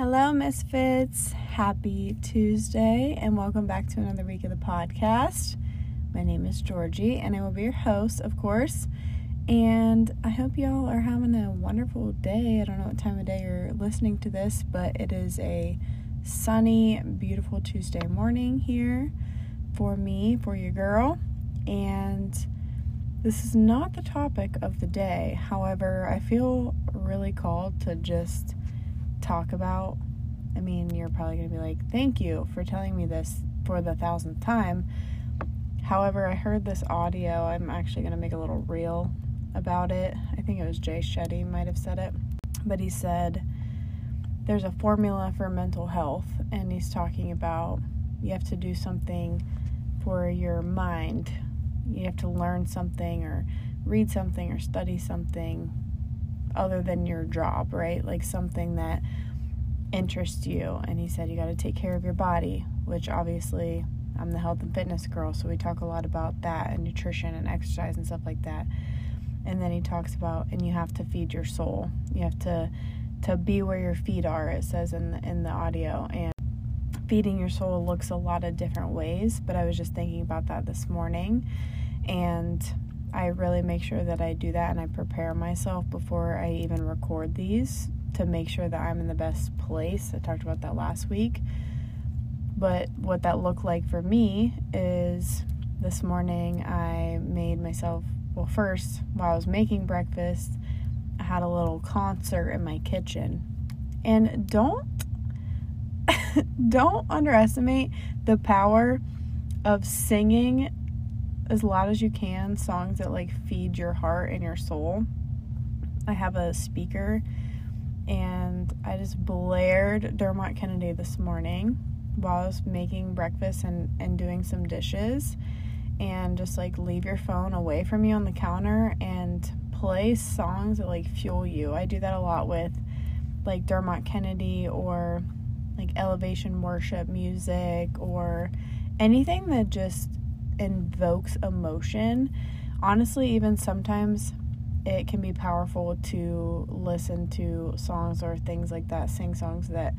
Hello, Misfits. Happy Tuesday, and welcome back to another week of the podcast. My name is Georgie, and I will be your host, of course. And I hope y'all are having a wonderful day. I don't know what time of day you're listening to this, but it is a sunny, beautiful Tuesday morning here for me, for your girl. And this is not the topic of the day. However, I feel really called to just talk about. I mean, you're probably going to be like, thank you for telling me this for the thousandth time. However, I heard this audio. I'm actually going to make a little reel about it. I think it was Jay Shetty might have said it. But he said there's a formula for mental health, and he's talking about you have to do something for your mind. You have to learn something or read something or study something other than your job, right? Like something that interests you. And he said you got to take care of your body, which obviously I'm the health and fitness girl, so we talk a lot about that and nutrition and exercise and stuff like that. And then he talks about and you have to feed your soul. You have to to be where your feet are, it says in the, in the audio. And feeding your soul looks a lot of different ways, but I was just thinking about that this morning and I really make sure that I do that and I prepare myself before I even record these to make sure that I'm in the best place. I talked about that last week. But what that looked like for me is this morning I made myself, well, first, while I was making breakfast, I had a little concert in my kitchen. And don't don't underestimate the power of singing as loud as you can songs that like feed your heart and your soul. I have a speaker and I just blared Dermot Kennedy this morning while I was making breakfast and, and doing some dishes. And just like leave your phone away from you on the counter and play songs that like fuel you. I do that a lot with like Dermot Kennedy or like elevation worship music or anything that just invokes emotion. Honestly, even sometimes it can be powerful to listen to songs or things like that, sing songs that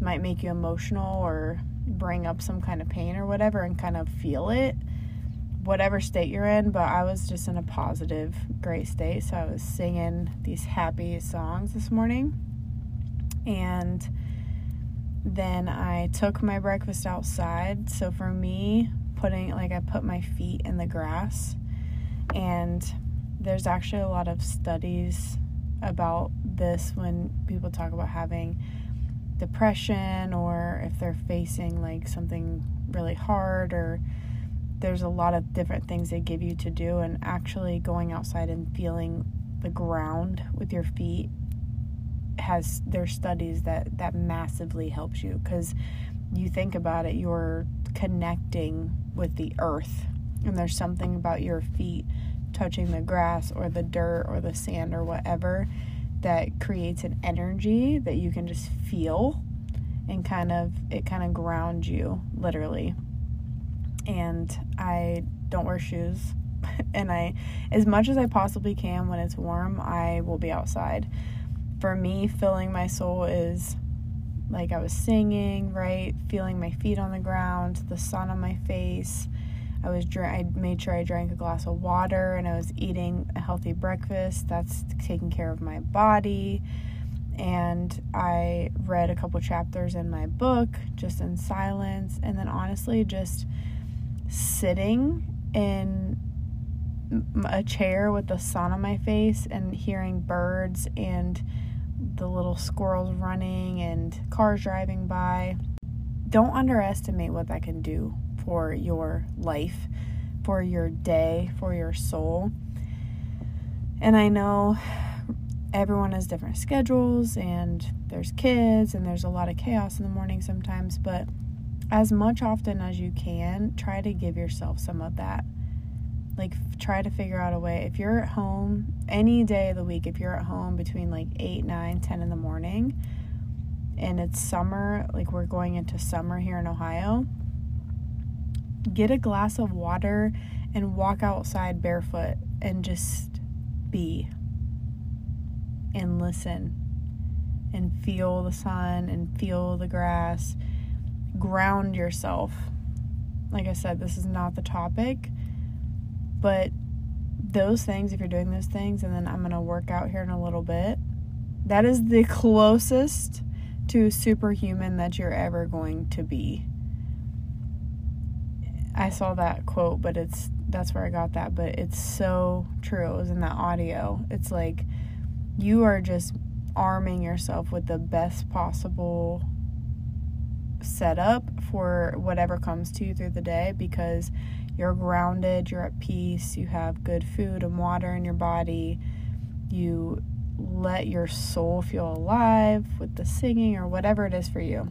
might make you emotional or bring up some kind of pain or whatever and kind of feel it, whatever state you're in. But I was just in a positive, great state. So I was singing these happy songs this morning. And then I took my breakfast outside. So for me, putting like I put my feet in the grass and there's actually a lot of studies about this when people talk about having depression or if they're facing like something really hard or there's a lot of different things they give you to do and actually going outside and feeling the ground with your feet has there's studies that that massively helps you cuz you think about it you're connecting with the earth. And there's something about your feet touching the grass or the dirt or the sand or whatever that creates an energy that you can just feel and kind of it kind of grounds you literally. And I don't wear shoes and I as much as I possibly can when it's warm, I will be outside. For me, filling my soul is like I was singing, right? Feeling my feet on the ground, the sun on my face. I was I made sure I drank a glass of water and I was eating a healthy breakfast. That's taking care of my body. And I read a couple chapters in my book just in silence and then honestly just sitting in a chair with the sun on my face and hearing birds and the little squirrels running and cars driving by. Don't underestimate what that can do for your life, for your day, for your soul. And I know everyone has different schedules and there's kids and there's a lot of chaos in the morning sometimes, but as much often as you can, try to give yourself some of that like try to figure out a way if you're at home any day of the week if you're at home between like 8 9 10 in the morning and it's summer like we're going into summer here in ohio get a glass of water and walk outside barefoot and just be and listen and feel the sun and feel the grass. Ground yourself. Like I said, this is not the topic, but those things, if you're doing those things, and then I'm going to work out here in a little bit, that is the closest to superhuman that you're ever going to be. I saw that quote, but it's that's where I got that, but it's so true. It was in that audio. It's like you are just arming yourself with the best possible setup for whatever comes to you through the day because you're grounded, you're at peace, you have good food and water in your body, you let your soul feel alive with the singing or whatever it is for you.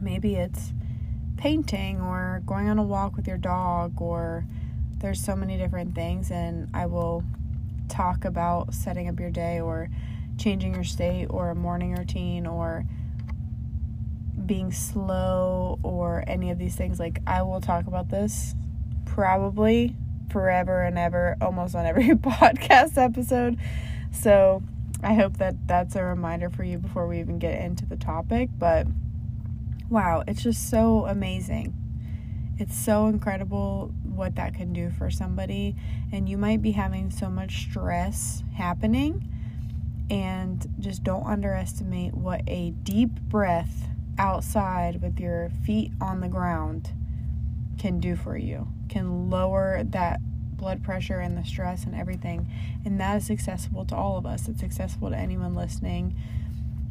Maybe it's painting or going on a walk with your dog or there's so many different things and I will talk about setting up your day or changing your state or a morning routine or being slow or any of these things like I will talk about this probably forever and ever almost on every podcast episode so I hope that that's a reminder for you before we even get into the topic. But wow, it's just so amazing. It's so incredible what that can do for somebody. And you might be having so much stress happening. And just don't underestimate what a deep breath outside with your feet on the ground can do for you, can lower that blood pressure and the stress and everything. And that is accessible to all of us. It's accessible to anyone listening.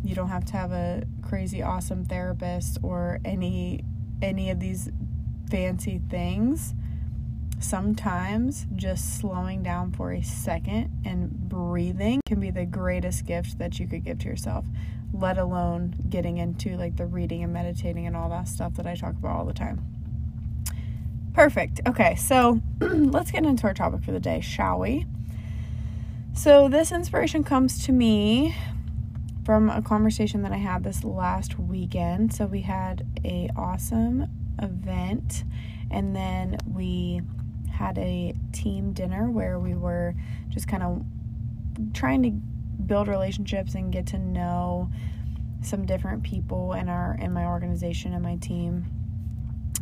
You don't have to have a crazy awesome therapist or any any of these fancy things. Sometimes just slowing down for a second and breathing can be the greatest gift that you could give to yourself, let alone getting into like the reading and meditating and all that stuff that I talk about all the time. Perfect. Okay, so let's get into our topic for the day, shall we? So, this inspiration comes to me from a conversation that I had this last weekend. So, we had a awesome event and then we had a team dinner where we were just kind of trying to build relationships and get to know some different people in our in my organization and my team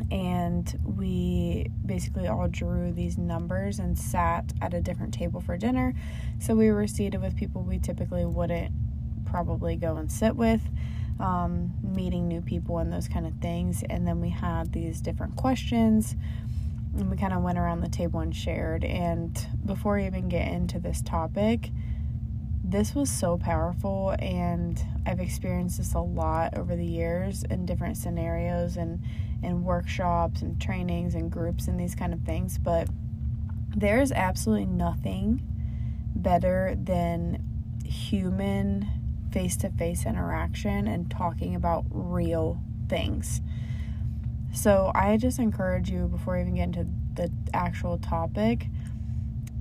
and we basically all drew these numbers and sat at a different table for dinner. So we were seated with people we typically wouldn't probably go and sit with, um, meeting new people and those kind of things. And then we had these different questions. And we kind of went around the table and shared. And before we even get into this topic, this was so powerful and I've experienced this a lot over the years in different scenarios and in workshops and trainings and groups and these kind of things but there is absolutely nothing better than human face-to-face interaction and talking about real things. So I just encourage you before I even get into the actual topic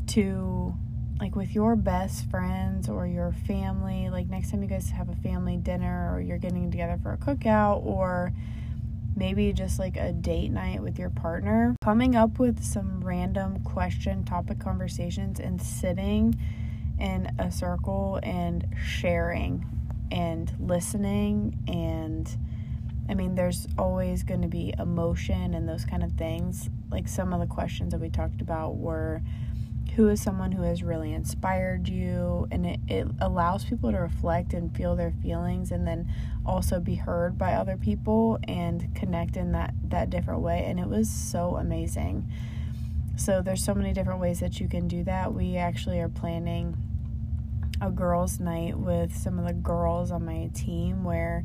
to like with your best friends or your family, like next time you guys have a family dinner or you're getting together for a cookout or maybe just like a date night with your partner, coming up with some random question topic conversations and sitting in a circle and sharing and listening and I mean, there's always going to be emotion and those kind of things. Like some of the questions that we talked about were who is someone who has really inspired you and it, it allows people to reflect and feel their feelings and then also be heard by other people and connect in that that different way and it was so amazing. So there's so many different ways that you can do that. We actually are planning a girls night with some of the girls on my team where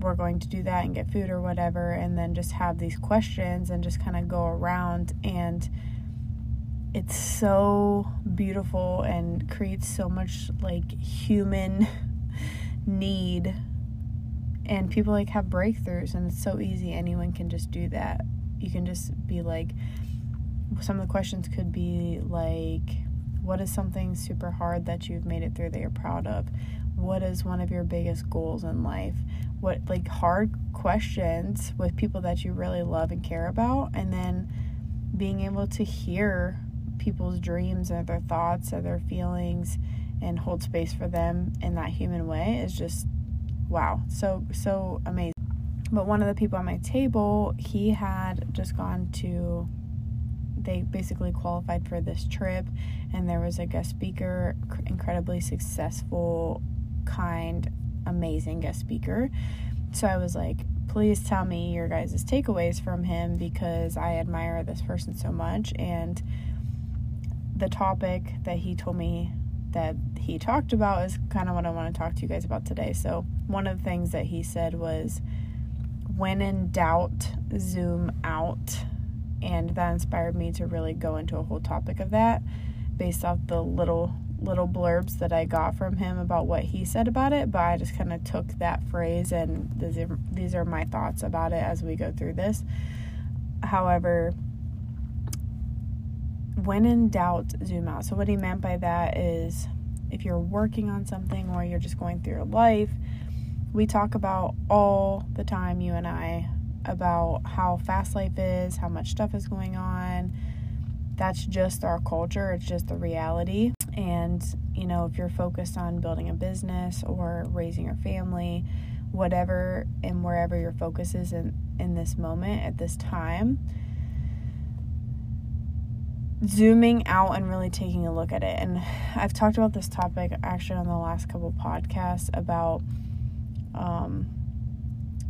we're going to do that and get food or whatever and then just have these questions and just kind of go around and it's so beautiful and creates so much like human need. And people like have breakthroughs and it's so easy anyone can just do that. You can just be like some of the questions could be like what is something super hard that you've made it through that you're proud of? What is one of your biggest goals in life? What like hard questions with people that you really love and care about and then being able to hear people's dreams and their thoughts and their feelings and hold space for them in that human way is just wow, so so amazing. But one of the people at my table, he had just gone to they basically qualified for this trip and there was a guest speaker, incredibly successful, kind, amazing guest speaker. So I was like, please tell me your guys' takeaways from him because I admire this person so much. And the topic that he told me that he talked about is kind of what I want to talk to you guys about today. So, one of the things that he said was, when in doubt, zoom out. And that inspired me to really go into a whole topic of that based off the little little blurbs that I got from him about what he said about it, but I just kind of took that phrase and these are, these are my thoughts about it as we go through this. However, when in doubt, zoom out. So, what he meant by that is if you're working on something or you're just going through your life, we talk about all the time, you and I, about how fast life is, how much stuff is going on. That's just our culture, it's just the reality. And, you know, if you're focused on building a business or raising your family, whatever and wherever your focus is in, in this moment at this time, zooming out and really taking a look at it. And I've talked about this topic actually on the last couple podcasts about um,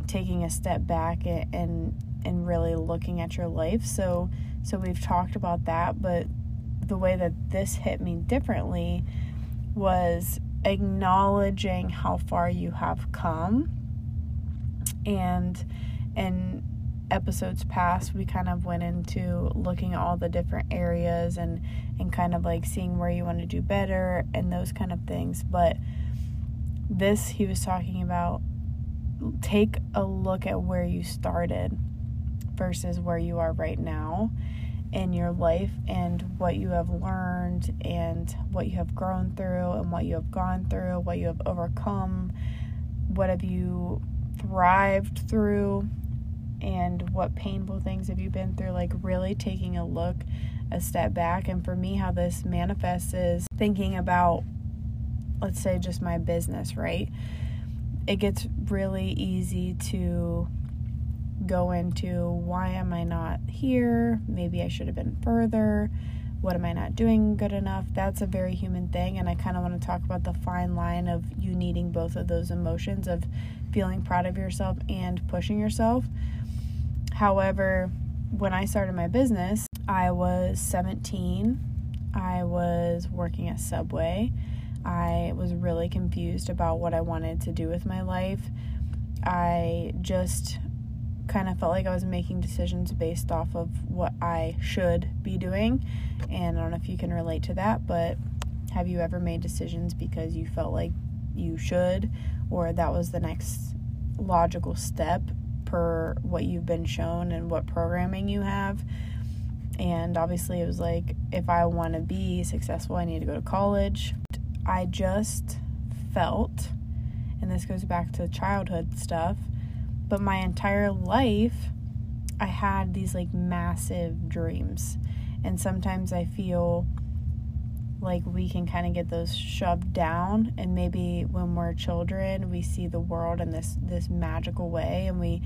taking a step back and and really looking at your life. So so we've talked about that, but the way that this hit me differently was acknowledging how far you have come and and episodes past we kind of went into looking at all the different areas and and kind of like seeing where you want to do better and those kind of things. But this he was talking about take a look at where you started versus where you are right now in your life and what you have learned and what you have grown through and what you have gone through, what you have overcome, what have you thrived through and what painful things have you been through like really taking a look a step back? And for me how this manifests is thinking about let's say just my business right? It gets really easy to go into why am i not here? Maybe i should have been further. What am i not doing good enough? That's a very human thing and i kind of want to talk about the fine line of you needing both of those emotions of feeling proud of yourself and pushing yourself However, when I started my business, I was 17. I was working at Subway. I was really confused about what I wanted to do with my life. I just kind of felt like I was making decisions based off of what I should be doing. And I don't know if you can relate to that, but have you ever made decisions because you felt like you should or that was the next logical step per what you've been shown and what programming you have. And obviously, it was like, if I want to be successful, I need to go to college. I just felt, and this goes back to childhood stuff, but my entire life, I had these like massive dreams. And sometimes I feel like we can kind of get those shoved down and maybe when we're children we see the world in this this magical way and we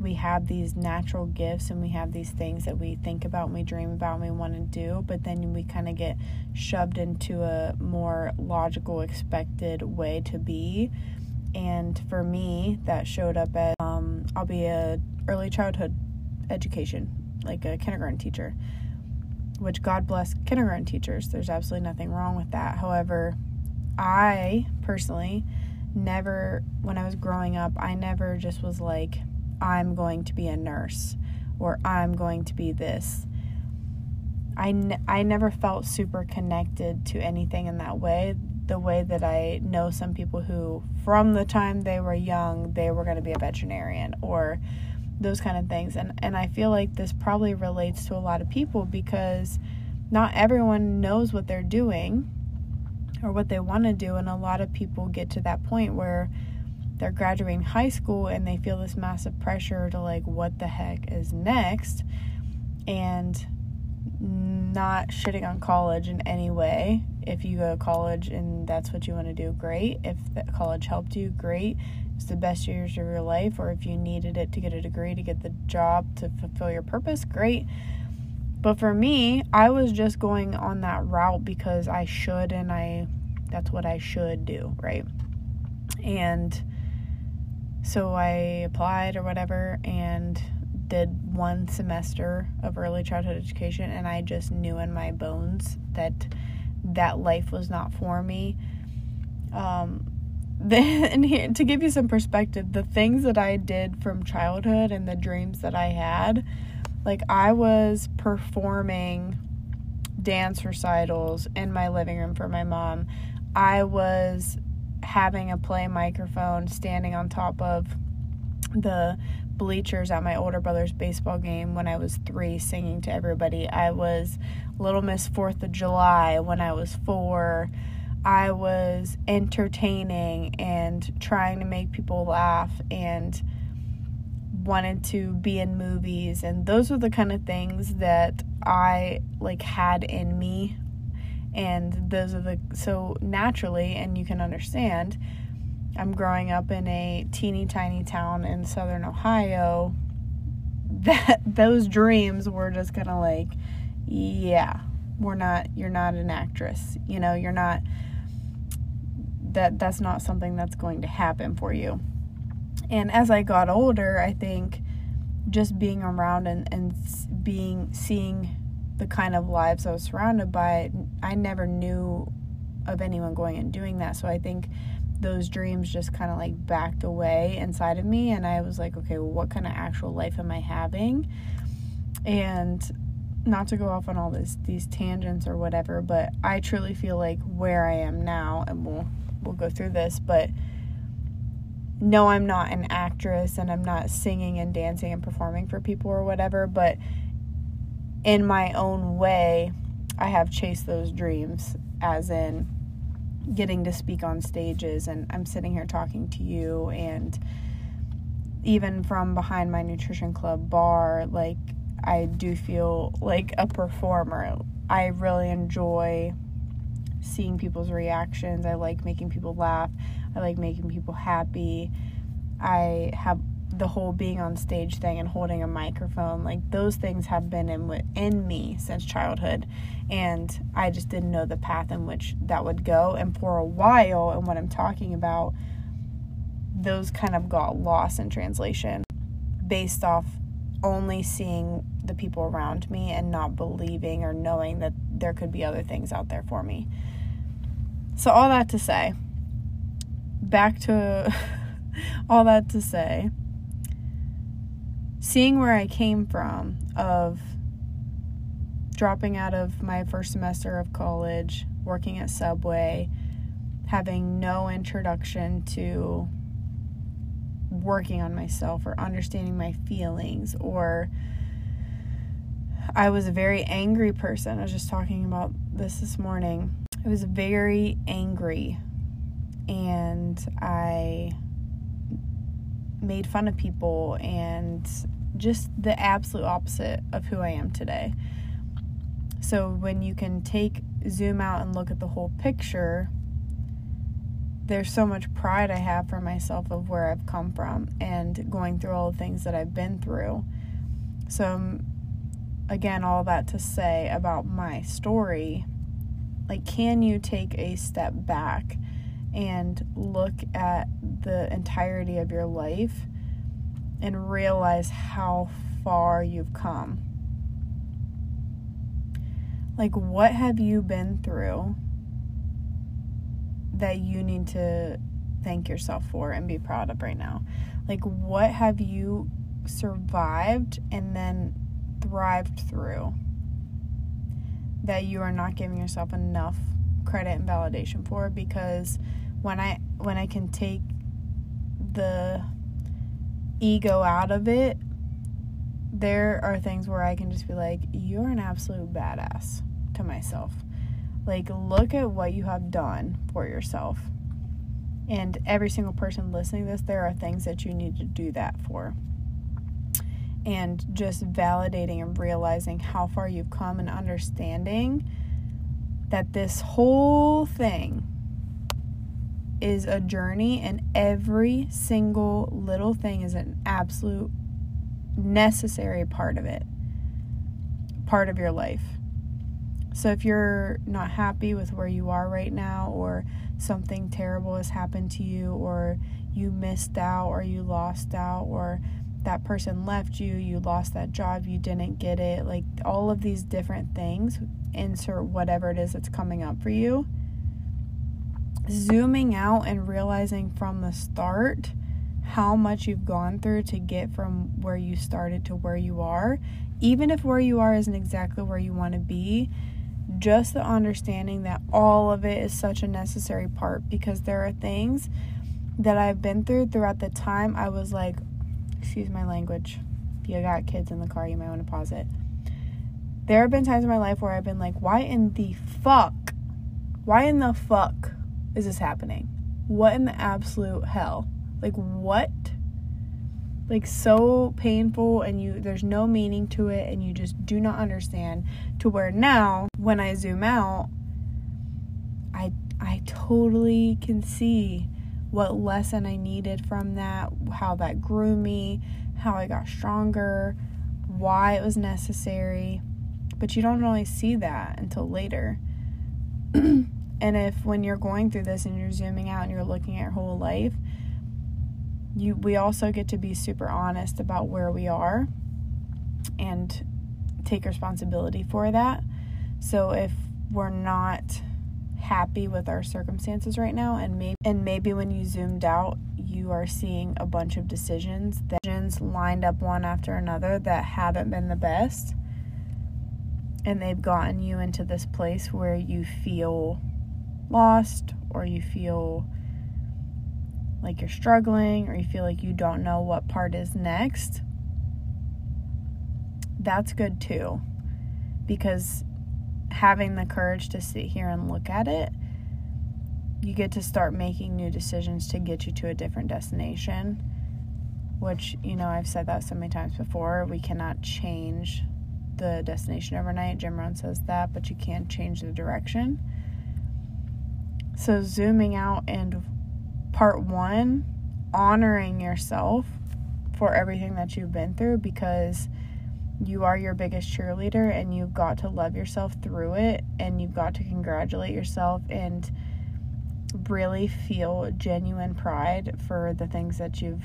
we have these natural gifts and we have these things that we think about and we dream about and we want to do but then we kind of get shoved into a more logical expected way to be. And for me that showed up as um, i'll be a early childhood education like a kindergarten teacher which God bless kindergarten teachers. There's absolutely nothing wrong with that. However, I personally never, when I was growing up, I never just was like, I'm going to be a nurse or I'm going to be this. I, n- I never felt super connected to anything in that way, the way that I know some people who, from the time they were young, they were going to be a veterinarian or those kind of things. And and I feel like this probably relates to a lot of people because not everyone knows what they're doing or what they want to do and a lot of people get to that point where they're graduating high school and they feel this massive pressure to like what the heck is next and not shitting on college in any way. If you go to college and that's what you want to do, great. If college helped you, great was the best years of your life, or if you needed it to get a degree to get the job to fulfill your purpose, great. But for me, I was just going on that route because I should and I that's what I should do, right? And so I applied or whatever and did one semester of early childhood education and I just knew in my bones that that life was not for me. Um, and here, to give you some perspective, the things that I did from childhood and the dreams that I had, like I was performing dance recitals in my living room for my mom. I was having a play microphone standing on top of the bleachers at my older brother's baseball game when I was three, singing to everybody. I was Little Miss Fourth of July when I was four. I was entertaining and trying to make people laugh and wanted to be in movies. And those were the kind of things that I like had in me. And those are the so naturally and you can understand I'm growing up in a teeny tiny town in southern Ohio that those dreams were just kind of like yeah we're not you're not an actress. You know you're not that that's not something that's going to happen for you. And as I got older I think just being around and, and being seeing the kind of lives I was surrounded by I never knew of anyone going and doing that. So I think those dreams just kind of like backed away inside of me and I was like okay well, what kind of actual life am I having? And not to go off on all this these tangents or whatever but I truly feel like where I am now and we'll we'll go through this but no I'm not an actress and I'm not singing and dancing and performing for people or whatever but in my own way I have chased those dreams as in getting to speak on stages and I'm sitting here talking to you and even from behind my nutrition club bar like I do feel like a performer. I really enjoy seeing people's reactions. I like making people laugh. I like making people happy. I have the whole being on stage thing and holding a microphone like those things have been in in me since childhood and I just didn't know the path in which that would go and for a while and what I'm talking about those kind of got lost in translation based off only seeing the people around me and not believing or knowing that there could be other things out there for me. So all that to say back to all that to say seeing where I came from of dropping out of my first semester of college, working at Subway, having no introduction to working on myself or understanding my feelings or I was a very angry person. I was just talking about this this morning. I was very angry and I made fun of people and just the absolute opposite of who I am today. So when you can take zoom out and look at the whole picture, there's so much pride I have for myself of where I've come from and going through all the things that I've been through. So again, all that to say about my story, like can you take a step back and look at the entirety of your life and realize how far you've come. Like, what have you been through that you need to thank yourself for and be proud of right now? Like, what have you survived and then thrived through that you are not giving yourself enough credit and validation for? Because when I when I can take the ego out of it, there are things where I can just be like, you're an absolute badass to myself. Like, look at what you have done for yourself. And every single person listening to this, there are things that you need to do that for. And just validating and realizing how far you've come and understanding that this whole thing is a journey, and every single little thing is an absolute necessary part of it, part of your life. So if you're not happy with where you are right now, or something terrible has happened to you, or you missed out, or you lost out, or that person left you, you lost that job, you didn't get it, like all of these different things, insert whatever it is that's coming up for you. Zooming out and realizing from the start how much you've gone through to get from where you started to where you are, even if where you are isn't exactly where you want to be, just the understanding that all of it is such a necessary part because there are things that I've been through throughout the time I was like, excuse my language. If you got kids in the car, you might want to pause it. There have been times in my life where I've been like, why in the fuck? Why in the fuck is this happening? What in the absolute hell? Like what? Like so painful and you there's no meaning to it and you just do not understand to where now when I zoom out I I totally can see what lesson I needed from that, how that grew me, how I got stronger, why it was necessary. But you don't really see that until later. and if when you're going through this and you're zooming out and you're looking at your whole life, you we also get to be super honest about where we are and take responsibility for that. So if we're not happy with our circumstances right now and maybe and maybe when you zoomed out you are seeing a bunch of decisions that lined up one after another that haven't been the best and they've gotten you into this place where you feel lost or you feel like you're struggling or you feel like you don't know what part is next, that's good too. Because having the courage to sit here and look at it, you get to start making new decisions to get you to a different destination. Which, you know, I've said that so many times before. We cannot change the destination overnight. Jim Rohn says that, but you can change the direction. So, zooming out and part one, honoring yourself for everything that you've been through because you are your biggest cheerleader and you've got to love yourself through it and you've got to congratulate yourself and really feel genuine pride for the things that you've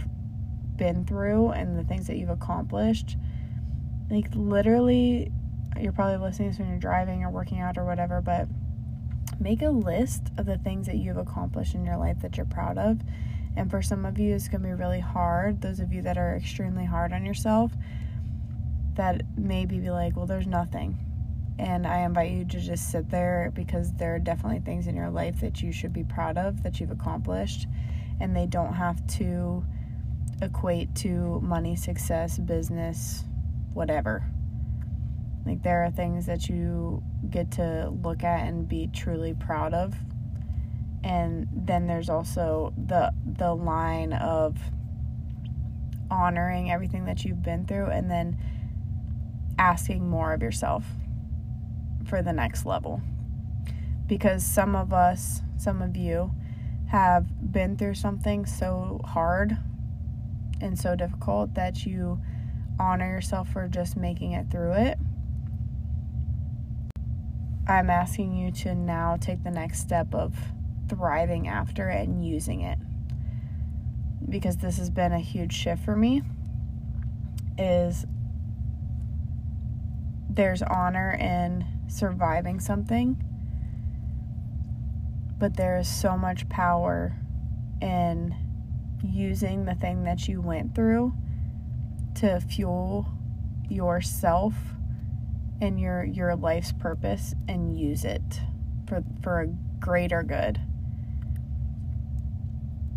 been through and the things that you've accomplished. Like, literally, you're probably listening to when you're driving or working out or whatever, but make a list of the things that you've accomplished in your life that you're proud of. And for some of you, it's going to be really hard. Those of you that are extremely hard on yourself, that maybe be like, well, there's nothing. And I invite you to just sit there because there are definitely things in your life that you should be proud of that you've accomplished. And they don't have to equate to money, success, business, whatever. Like there are things that you get to look at and be truly proud of. And then there's also the the line of honoring everything that you've been through and then asking more of yourself for the next level. Because some of us, some of you have been through something so hard and so difficult that you honor yourself for just making it through it I'm asking you to now take the next step of thriving after it and using it. Because this has been a huge shift for me is there's honor in surviving something, but there is so much power in using the thing that you went through to fuel yourself and your your life's purpose and use it for for a greater good.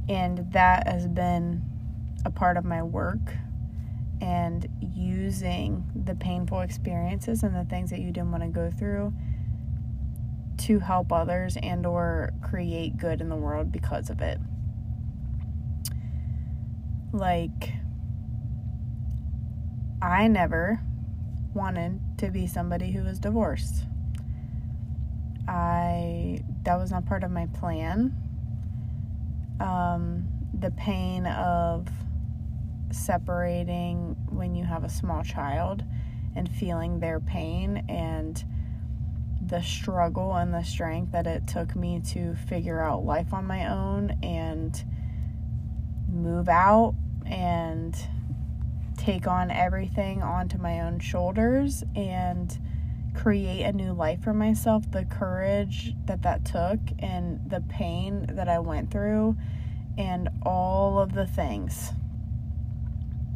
And that has been a part of my work and using the painful experiences and the things that you didn't want to go through to help others and or create good in the world because of it. Like I never wanted to be somebody who was divorced. I that was not part of my plan. um, the pain of separating when you have a small child and feeling their pain and the struggle and the strength that it took me to figure out life on my own and move out and take on everything onto my own shoulders and create a new life for myself the courage that that took and the pain that I went through and all of the things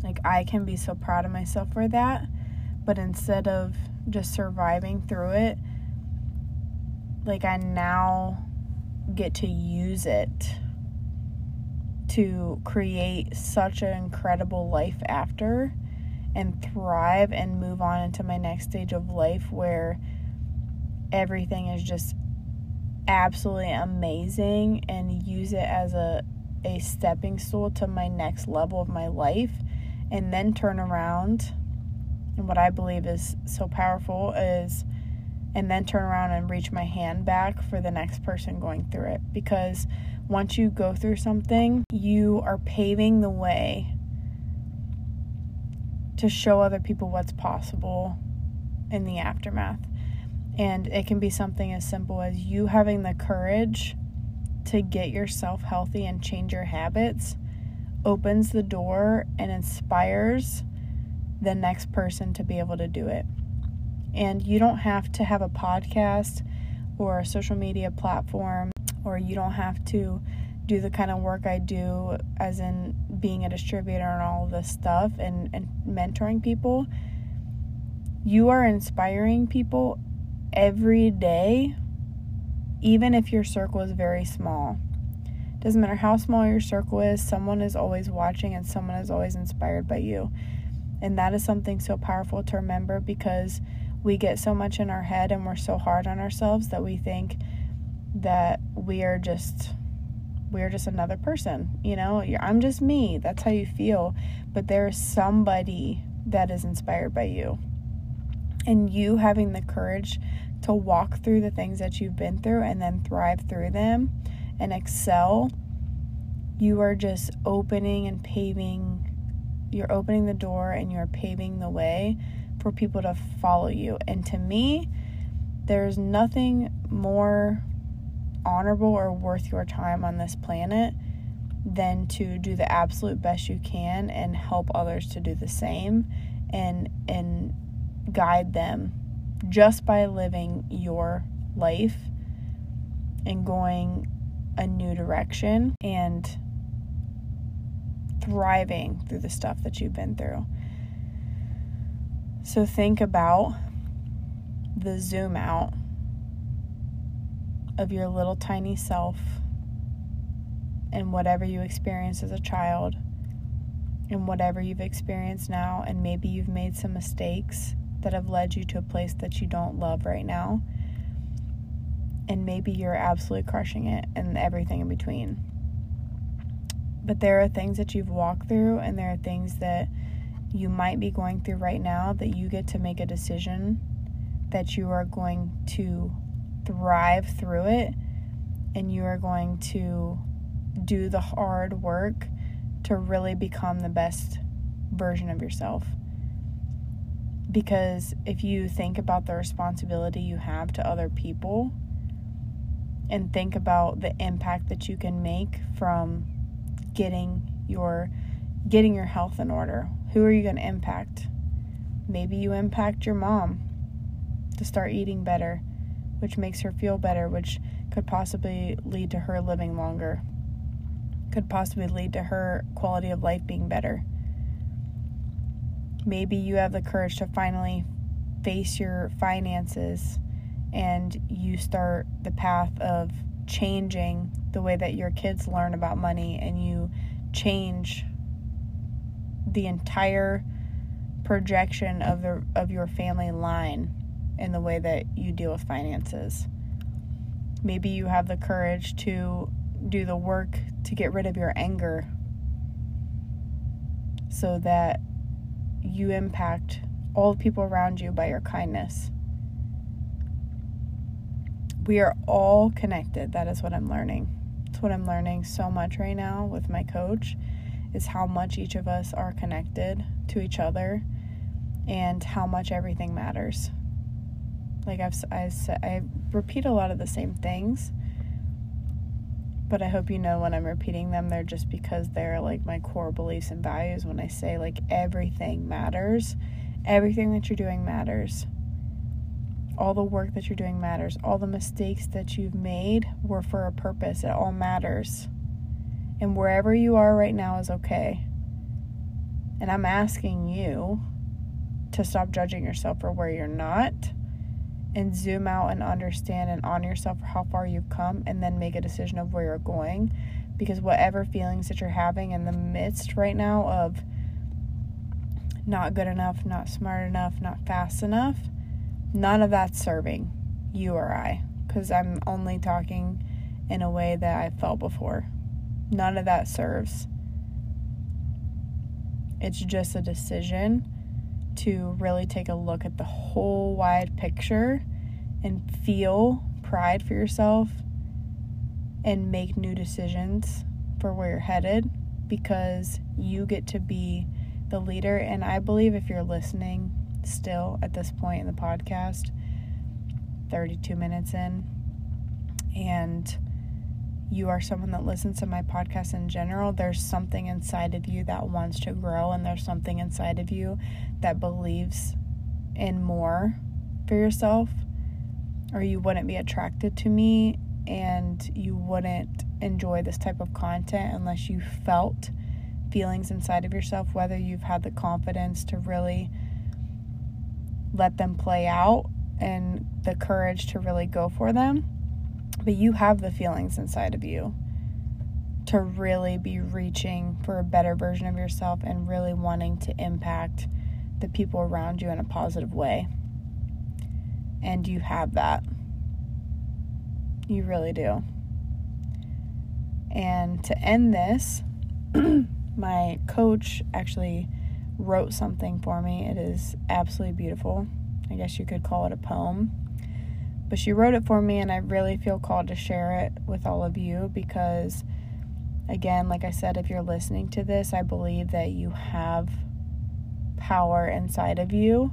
like I can be so proud of myself for that but instead of just surviving through it like I now get to use it to create such an incredible life after and thrive and move on into my next stage of life where everything is just absolutely amazing and use it as a a stepping stool to my next level of my life and then turn around and what I believe is so powerful is and then turn around and reach my hand back for the next person going through it. Because once you go through something, you are paving the way to show other people what's possible in the aftermath. And it can be something as simple as you having the courage to get yourself healthy and change your habits opens the door and inspires the next person to be able to do it. And you don't have to have a podcast or a social media platform, or you don't have to do the kind of work I do, as in being a distributor and all this stuff and, and mentoring people. You are inspiring people every day, even if your circle is very small. Doesn't matter how small your circle is, someone is always watching and someone is always inspired by you. And that is something so powerful to remember because we get so much in our head and we're so hard on ourselves that we think that we are just we're just another person you know? I'm just me. That's how you feel. But there's somebody that is inspired by you. And you having the courage to walk through the things that you've been through and then thrive through them and excel you are just opening and paving you're opening the door and you're paving the way for people to follow you. And to me, there's nothing more honorable or worth your time on this planet than to do the absolute best you can and help others to do the same and and guide them just by living your life and going a new direction and thriving through the stuff that you've been through. So think about the zoom out of your little tiny self and whatever you experienced as a child and whatever you've experienced now, and maybe you've made some mistakes that have led you to a place that you don't love right now. And maybe you're absolutely crushing it and everything in between. But there are things that you've walked through, and there are things that you might be going through right now that you get to make a decision that you are going to thrive through it and you are going to do the hard work to really become the best version of yourself. Because if you think about the responsibility you have to other people and think about the impact that you can make from getting your getting your health in order. Who are you going to impact? Maybe you impact your mom to start eating better, which makes her feel better, which could possibly lead to her living longer. Could possibly lead to her quality of life being better. Maybe you have the courage to finally face your finances and you start the path of changing the way that your kids learn about money and you change the entire projection of the of your family line in the way that you deal with finances. Maybe you have the courage to do the work to get rid of your anger so that you impact all the people around you by your kindness. We are all connected. That is what I'm learning. that's what I'm learning so much right now with my coach is how much each of us are connected to each other and how much everything matters. Like I've I, I repeat a lot of the same things, but I hope you know when I'm repeating them, they're just because they're like my core beliefs and values. When I say like everything matters, everything that you're doing matters. All the work that you're doing matters. All the mistakes that you've made were for a purpose. It all matters. And wherever you are right now is okay. And I'm asking you to stop judging yourself for where you're not and zoom out and understand and honor yourself for how far you've come and then make a decision of where you're going. Because whatever feelings that you're having in the midst right now of not good enough, not smart enough, not fast enough, none of that's serving you or I. Because I'm only talking in a way that I felt before. None of that serves. It's just a decision to really take a look at the whole wide picture and feel pride for yourself and make new decisions for where you're headed because you get to be the leader. And I believe if you're listening still at this point in the podcast, 32 minutes in, and you are someone that listens to my podcast in general, there's something inside of you that wants to grow, and there's something inside of you that believes in more for yourself, or you wouldn't be attracted to me and you wouldn't enjoy this type of content unless you felt feelings inside of yourself, whether you've had the confidence to really let them play out and the courage to really go for them but you have the feelings inside of you to really be reaching for a better version of yourself and really wanting to impact the people around you in a positive way. And you have that. You really do. And to end this, my coach actually wrote something for me. It is absolutely beautiful. I guess you could call it a poem. But she wrote it for me, and I really feel called to share it with all of you because, again, like I said, if you're listening to this, I believe that you have power inside of you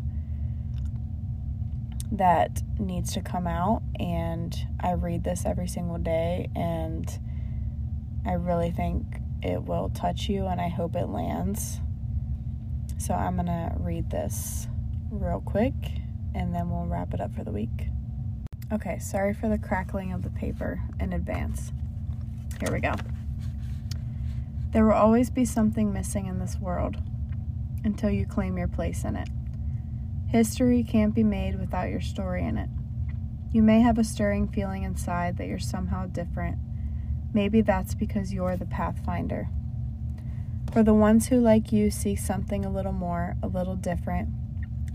that needs to come out. And I read this every single day, and I really think it will touch you, and I hope it lands. So I'm going to read this real quick, and then we'll wrap it up for the week. Okay, sorry for the crackling of the paper in advance. Here we go. There will always be something missing in this world until you claim your place in it. History can't be made without your story in it. You may have a stirring feeling inside that you're somehow different. Maybe that's because you're the pathfinder. For the ones who, like you, seek something a little more, a little different,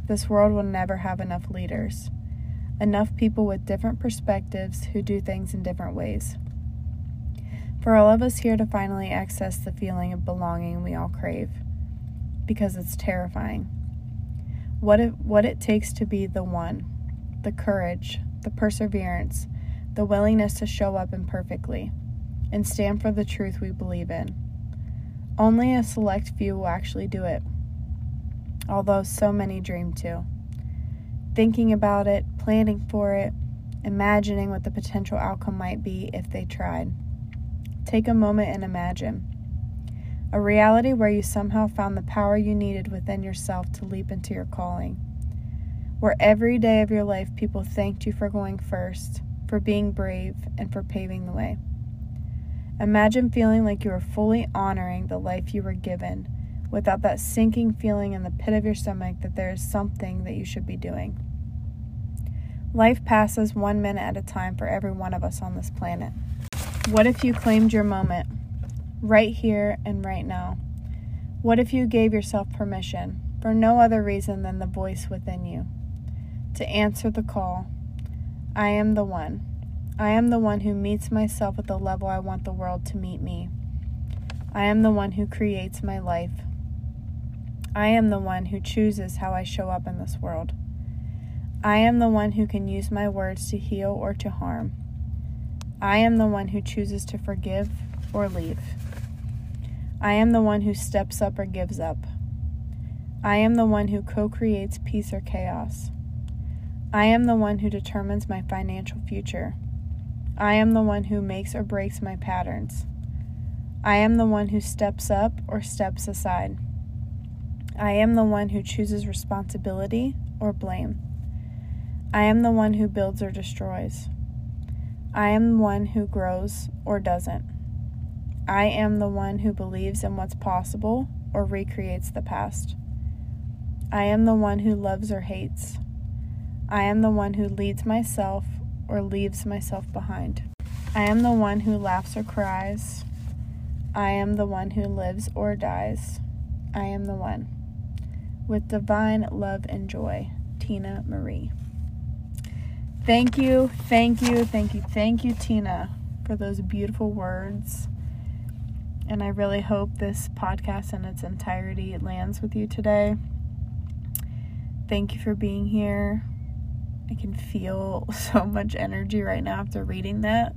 this world will never have enough leaders enough people with different perspectives who do things in different ways. For all of us here to finally access the feeling of belonging we all crave, because it's terrifying. What it, what it takes to be the one, the courage, the perseverance, the willingness to show up imperfectly, and stand for the truth we believe in. Only a select few will actually do it, although so many dream to thinking about it, planning for it, imagining what the potential outcome might be if they tried. Take a moment and imagine a reality where you somehow found the power you needed within yourself to leap into your calling. Where every day of your life people thanked you for going first, for being brave, and for paving the way. Imagine feeling like you were fully honoring the life you were given without that sinking feeling in the pit of your stomach that there is something that you should be doing. Life passes one minute at a time for every one of us on this planet. What if you claimed your moment right here and right now? What if you gave yourself permission, for no other reason than the voice within you, to answer the call? I am the one. I am the one who meets myself at the level I want the world to meet me. I am the one who creates my life. I am the one who chooses how I show up in this world. I am the one who can use my words to heal or to harm. I am the one who chooses to forgive or leave. I am the one who steps up or gives up. I am the one who co creates peace or chaos. I am the one who determines my financial future. I am the one who makes or breaks my patterns. I am the one who steps up or steps aside. I am the one who chooses responsibility or blame. I am the one who builds or destroys. I am the one who grows or doesn't. I am the one who believes in what's possible or recreates the past. I am the one who loves or hates. I am the one who leads myself or leaves myself behind. I am the one who laughs or cries. I am the one who lives or dies. I am the one. With divine love and joy, Tina Marie. Thank you, thank you, thank you, thank you, Tina, for those beautiful words. And I really hope this podcast in its entirety lands with you today. Thank you for being here. I can feel so much energy right now after reading that,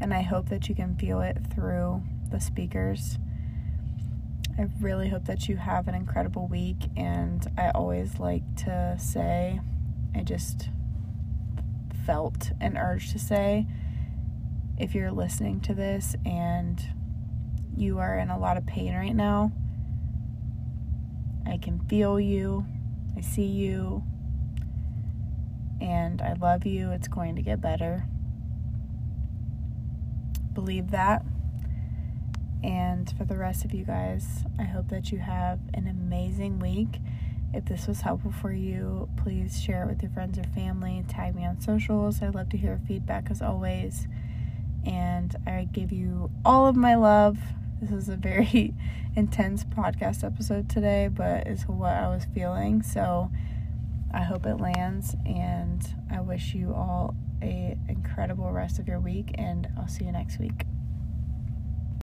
and I hope that you can feel it through the speakers. I really hope that you have an incredible week, and I always like to say, I just felt an urge to say, if you're listening to this and you are in a lot of pain right now, I can feel you, I see you, and I love you. It's going to get better. Believe that. And for the rest of you guys, I hope that you have an amazing week. If this was helpful for you, please share it with your friends or family. Tag me on socials. I'd love to hear feedback as always. And I give you all of my love. This is a very intense podcast episode today, but it's what I was feeling. So I hope it lands, and I wish you all a incredible rest of your week, and I'll see you next week.